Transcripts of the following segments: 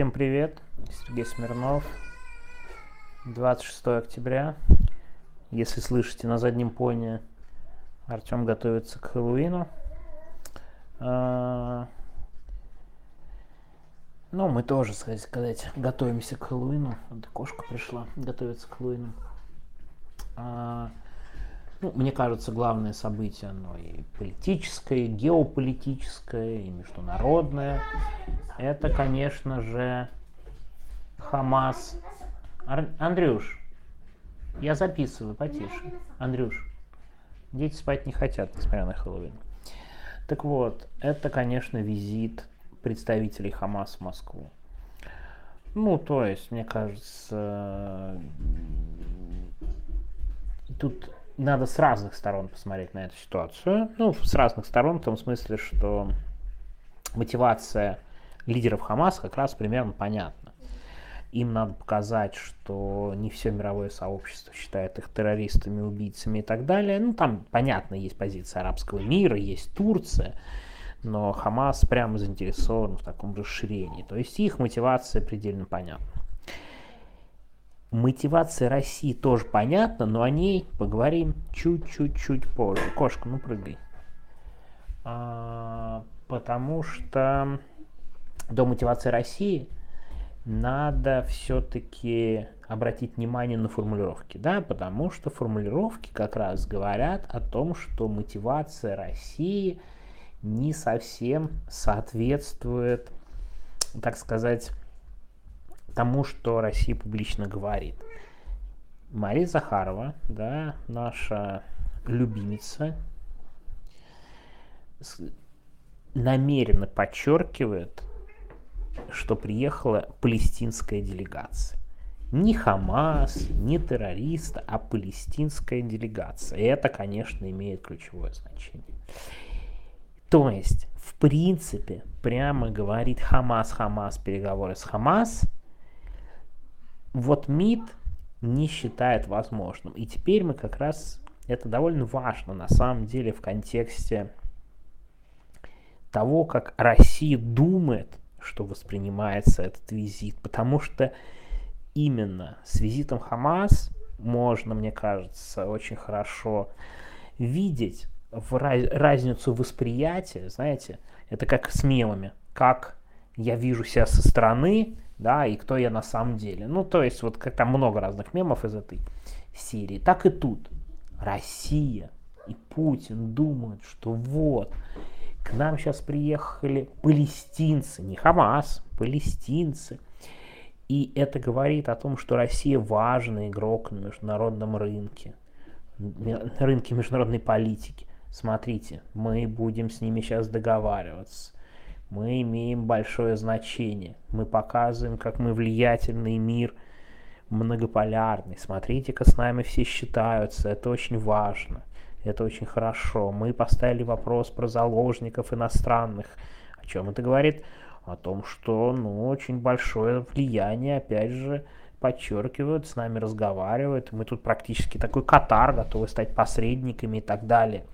Всем привет, Сергей Смирнов. 26 октября. Если слышите на заднем фоне, Артем готовится к Хэллоуину. А, ну, мы тоже, сказать, готовимся к Хэллоуину. Вот кошка пришла готовиться к Хэллоуину. А, ну, мне кажется, главное событие, оно и политическое, и геополитическое, и международное. Это, конечно же, Хамас. Ар... Андрюш, я записываю, потише. Андрюш, дети спать не хотят, несмотря на Хэллоуин. Так вот, это, конечно, визит представителей Хамас в Москву. Ну, то есть, мне кажется, тут надо с разных сторон посмотреть на эту ситуацию. Ну, с разных сторон, в том смысле, что мотивация лидеров Хамас как раз примерно понятна. Им надо показать, что не все мировое сообщество считает их террористами, убийцами и так далее. Ну, там, понятно, есть позиция арабского мира, есть Турция, но Хамас прямо заинтересован в таком расширении. То есть их мотивация предельно понятна. Мотивация России тоже понятна, но о ней поговорим чуть-чуть-чуть позже. Кошка, ну прыгай. А, потому что до мотивации России надо все-таки обратить внимание на формулировки, да, потому что формулировки как раз говорят о том, что мотивация России не совсем соответствует, так сказать, тому, что Россия публично говорит. Мария Захарова, да, наша любимица, намеренно подчеркивает, что приехала палестинская делегация. Не Хамас, не террорист, а палестинская делегация. И это, конечно, имеет ключевое значение. То есть, в принципе, прямо говорит Хамас, Хамас, переговоры с Хамас – вот МИД не считает возможным. И теперь мы как раз, это довольно важно на самом деле в контексте того, как Россия думает, что воспринимается этот визит. Потому что именно с визитом Хамас можно, мне кажется, очень хорошо видеть в раз, разницу восприятия, знаете, это как с мемами, как я вижу себя со стороны, да, и кто я на самом деле. Ну, то есть, вот как там много разных мемов из этой серии. Так и тут. Россия и Путин думают, что вот, к нам сейчас приехали палестинцы, не Хамас, палестинцы. И это говорит о том, что Россия важный игрок на международном рынке, на рынке международной политики. Смотрите, мы будем с ними сейчас договариваться мы имеем большое значение. Мы показываем, как мы влиятельный мир многополярный. Смотрите-ка, с нами все считаются. Это очень важно. Это очень хорошо. Мы поставили вопрос про заложников иностранных. О чем это говорит? О том, что ну, очень большое влияние, опять же, подчеркивают, с нами разговаривают. Мы тут практически такой Катар, готовы стать посредниками и так далее.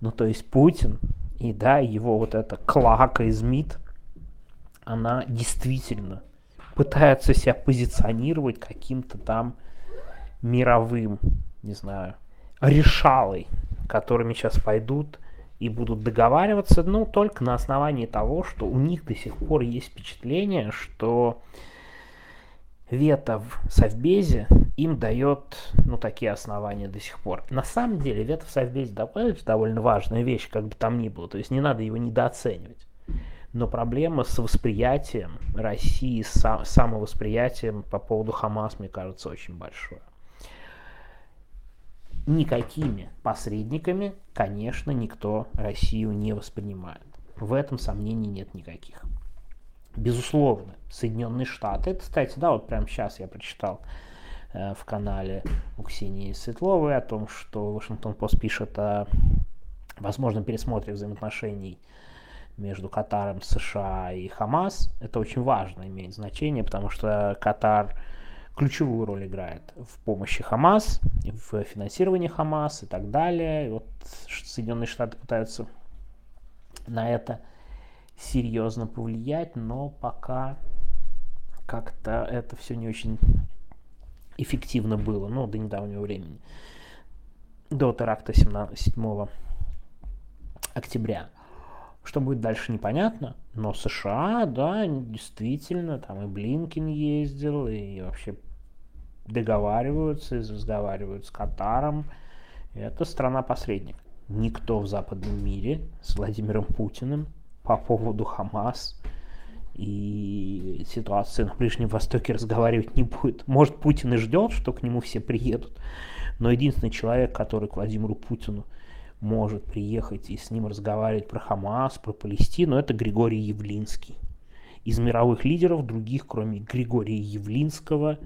Ну, то есть Путин и да, его вот эта клака из МИД, она действительно пытается себя позиционировать каким-то там мировым, не знаю, решалой, которыми сейчас пойдут и будут договариваться, ну, только на основании того, что у них до сих пор есть впечатление, что вето в Совбезе им дает ну, такие основания до сих пор. На самом деле вето в Совбезе довольно важная вещь, как бы там ни было, то есть не надо его недооценивать. Но проблема с восприятием России, с самовосприятием по поводу Хамас, мне кажется, очень большое. Никакими посредниками, конечно, никто Россию не воспринимает. В этом сомнений нет никаких безусловно, Соединенные Штаты. Это, кстати, да, вот прямо сейчас я прочитал в канале у Ксении Светловой о том, что Вашингтон Пост пишет о возможном пересмотре взаимоотношений между Катаром, США и Хамас. Это очень важно, имеет значение, потому что Катар ключевую роль играет в помощи Хамас, в финансировании Хамас и так далее. И вот Соединенные Штаты пытаются на это серьезно повлиять, но пока как-то это все не очень эффективно было, ну, до недавнего времени, до теракта 17, 7 октября. Что будет дальше, непонятно, но США, да, действительно, там и Блинкин ездил, и вообще договариваются, и разговаривают с Катаром. Это страна-посредник. Никто в западном мире с Владимиром Путиным по поводу Хамас и ситуации на Ближнем Востоке разговаривать не будет. Может, Путин и ждет, что к нему все приедут, но единственный человек, который к Владимиру Путину может приехать и с ним разговаривать про Хамас, про Палестину, это Григорий Явлинский. Из мировых лидеров других, кроме Григория Явлинского,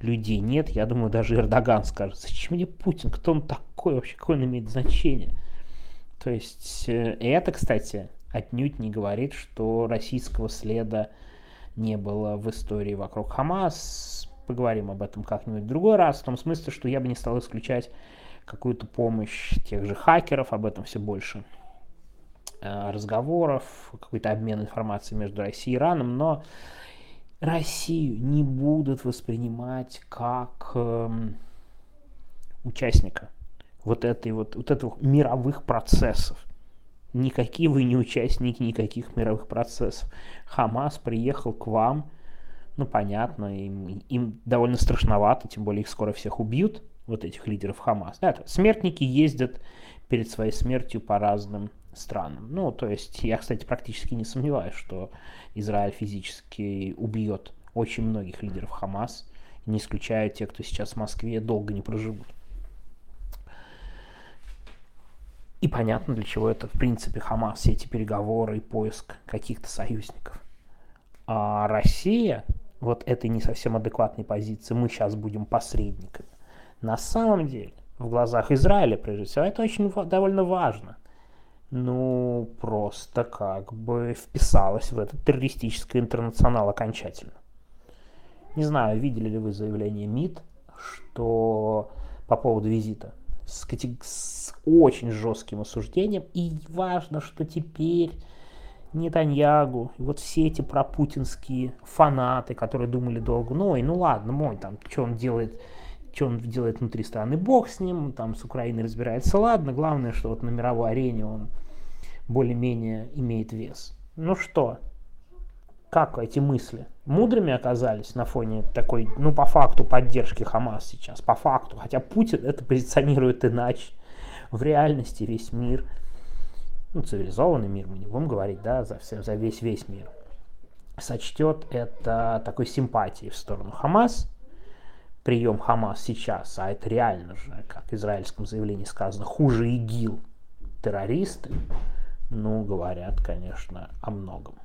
людей нет. Я думаю, даже Эрдоган скажет, зачем мне Путин, кто он такой вообще, какое он имеет значение. То есть, э, это, кстати, отнюдь не говорит, что российского следа не было в истории вокруг Хамас. Поговорим об этом как-нибудь в другой раз, в том смысле, что я бы не стал исключать какую-то помощь тех же хакеров, об этом все больше э, разговоров, какой-то обмен информацией между Россией и Ираном, но Россию не будут воспринимать как э, участника вот этой вот, вот этих мировых процессов никакие вы не участники никаких мировых процессов. Хамас приехал к вам, ну понятно, им, им довольно страшновато, тем более их скоро всех убьют, вот этих лидеров Хамас. Это, смертники ездят перед своей смертью по разным странам. Ну, то есть, я, кстати, практически не сомневаюсь, что Израиль физически убьет очень многих лидеров Хамас, не исключая тех, кто сейчас в Москве долго не проживут. И понятно, для чего это, в принципе, Хамас, все эти переговоры и поиск каких-то союзников. А Россия, вот этой не совсем адекватной позиции, мы сейчас будем посредниками. На самом деле, в глазах Израиля, прежде всего, это очень довольно важно. Ну, просто как бы вписалось в этот террористический интернационал окончательно. Не знаю, видели ли вы заявление МИД, что по поводу визита с, с очень жестким осуждением. И важно, что теперь Нетаньягу, и вот все эти пропутинские фанаты, которые думали долго, ну, и ну ладно, мой, там, что он делает, что он делает внутри страны, бог с ним, там с Украиной разбирается, ладно, главное, что вот на мировой арене он более-менее имеет вес. Ну что, как эти мысли мудрыми оказались на фоне такой, ну, по факту, поддержки Хамас сейчас, по факту, хотя Путин это позиционирует иначе. В реальности весь мир, ну, цивилизованный мир, мы не будем говорить, да, за, все, за весь весь мир, сочтет это такой симпатией в сторону Хамас, прием Хамас сейчас, а это реально же, как в израильском заявлении сказано, хуже ИГИЛ, террористы, ну, говорят, конечно, о многом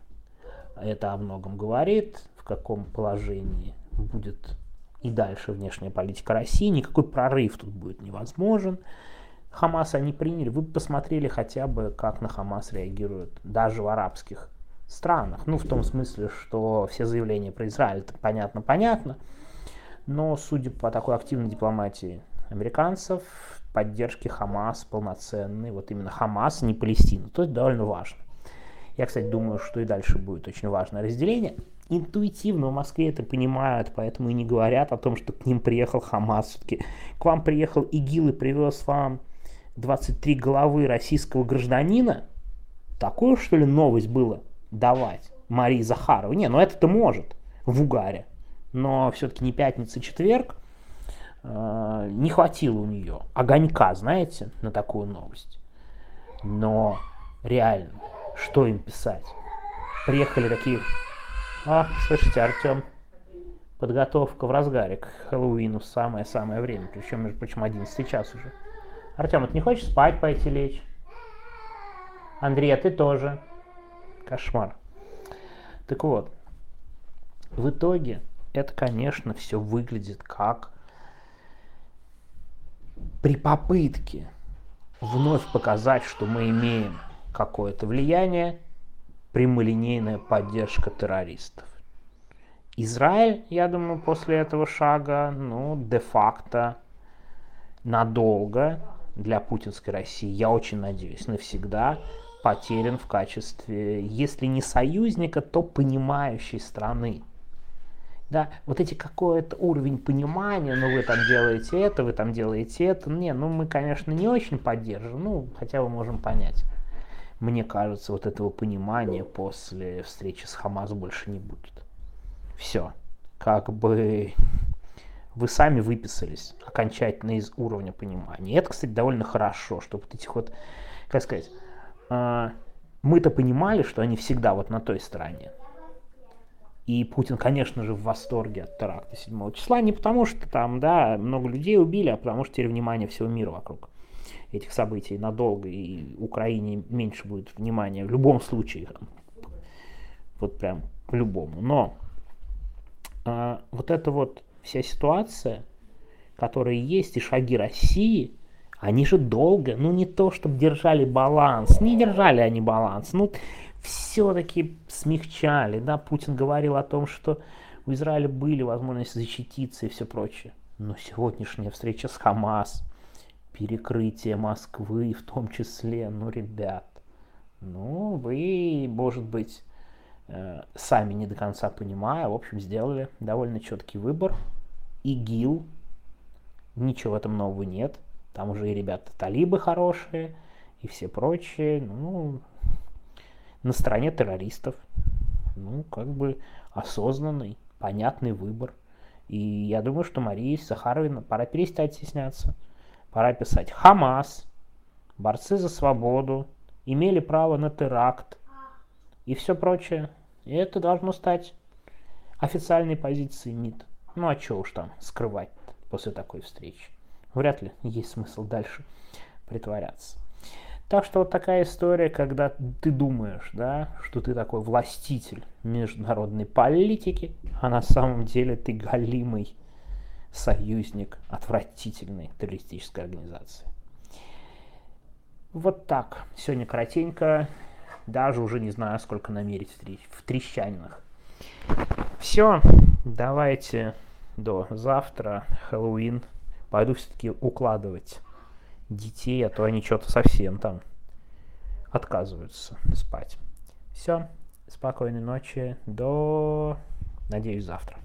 это о многом говорит, в каком положении будет и дальше внешняя политика России. Никакой прорыв тут будет невозможен. Хамас они приняли. Вы посмотрели хотя бы, как на Хамас реагируют даже в арабских странах. Ну, в том смысле, что все заявления про Израиль, это понятно-понятно. Но, судя по такой активной дипломатии американцев, поддержки Хамас полноценной, вот именно Хамас, не Палестина. То есть довольно важно. Я, кстати, думаю, что и дальше будет очень важное разделение. Интуитивно в Москве это понимают, поэтому и не говорят о том, что к ним приехал Хамас. Все-таки к вам приехал ИГИЛ и привез вам 23 головы российского гражданина. Такую, что ли, новость было давать Марии Захаровой? Не, ну это-то может в угаре. Но все-таки не пятница, а четверг. Э, не хватило у нее огонька, знаете, на такую новость. Но реально, что им писать. Приехали такие, а, слышите, Артем, подготовка в разгаре к Хэллоуину самое-самое время, причем, между прочим, 11 час уже. Артем, ты не хочешь спать пойти лечь? Андрей, а ты тоже. Кошмар. Так вот, в итоге это, конечно, все выглядит как при попытке вновь показать, что мы имеем какое-то влияние, прямолинейная поддержка террористов. Израиль, я думаю, после этого шага, ну, де-факто, надолго для путинской России, я очень надеюсь, навсегда потерян в качестве, если не союзника, то понимающей страны. да, вот эти какой-то уровень понимания, ну вы там делаете это, вы там делаете это, не, ну мы, конечно, не очень поддерживаем, ну хотя бы можем понять. Мне кажется, вот этого понимания после встречи с Хамас больше не будет. Все. Как бы вы сами выписались окончательно из уровня понимания. И это, кстати, довольно хорошо, что вот этих вот, как сказать, э, мы-то понимали, что они всегда вот на той стороне. И Путин, конечно же, в восторге от теракта 7 числа, не потому что там, да, много людей убили, а потому что теперь внимание всего мира вокруг этих событий надолго, и Украине меньше будет внимания в любом случае, вот прям по-любому. Но а, вот эта вот вся ситуация, которая есть, и шаги России, они же долго, ну не то, чтобы держали баланс, не держали они баланс, ну все-таки смягчали, да, Путин говорил о том, что у Израиля были возможности защититься и все прочее. Но сегодняшняя встреча с Хамас, перекрытие Москвы в том числе, ну, ребят, ну, вы, может быть, э, сами не до конца понимая, в общем, сделали довольно четкий выбор. ИГИЛ, ничего в этом нового нет. Там уже и ребята талибы хорошие, и все прочие. Ну, на стороне террористов. Ну, как бы осознанный, понятный выбор. И я думаю, что Марии Сахаровой пора перестать стесняться. Пора писать Хамас, борцы за свободу, имели право на теракт и все прочее. И это должно стать официальной позицией МИД. Ну а что уж там скрывать после такой встречи. Вряд ли есть смысл дальше притворяться. Так что вот такая история, когда ты думаешь, да, что ты такой властитель международной политики, а на самом деле ты галимый союзник отвратительной террористической организации. Вот так. Сегодня коротенько. Даже уже не знаю, сколько намерить в трещанинах. Все. Давайте до завтра. Хэллоуин. Пойду все-таки укладывать детей, а то они что-то совсем там отказываются спать. Все, спокойной ночи, до, надеюсь, завтра.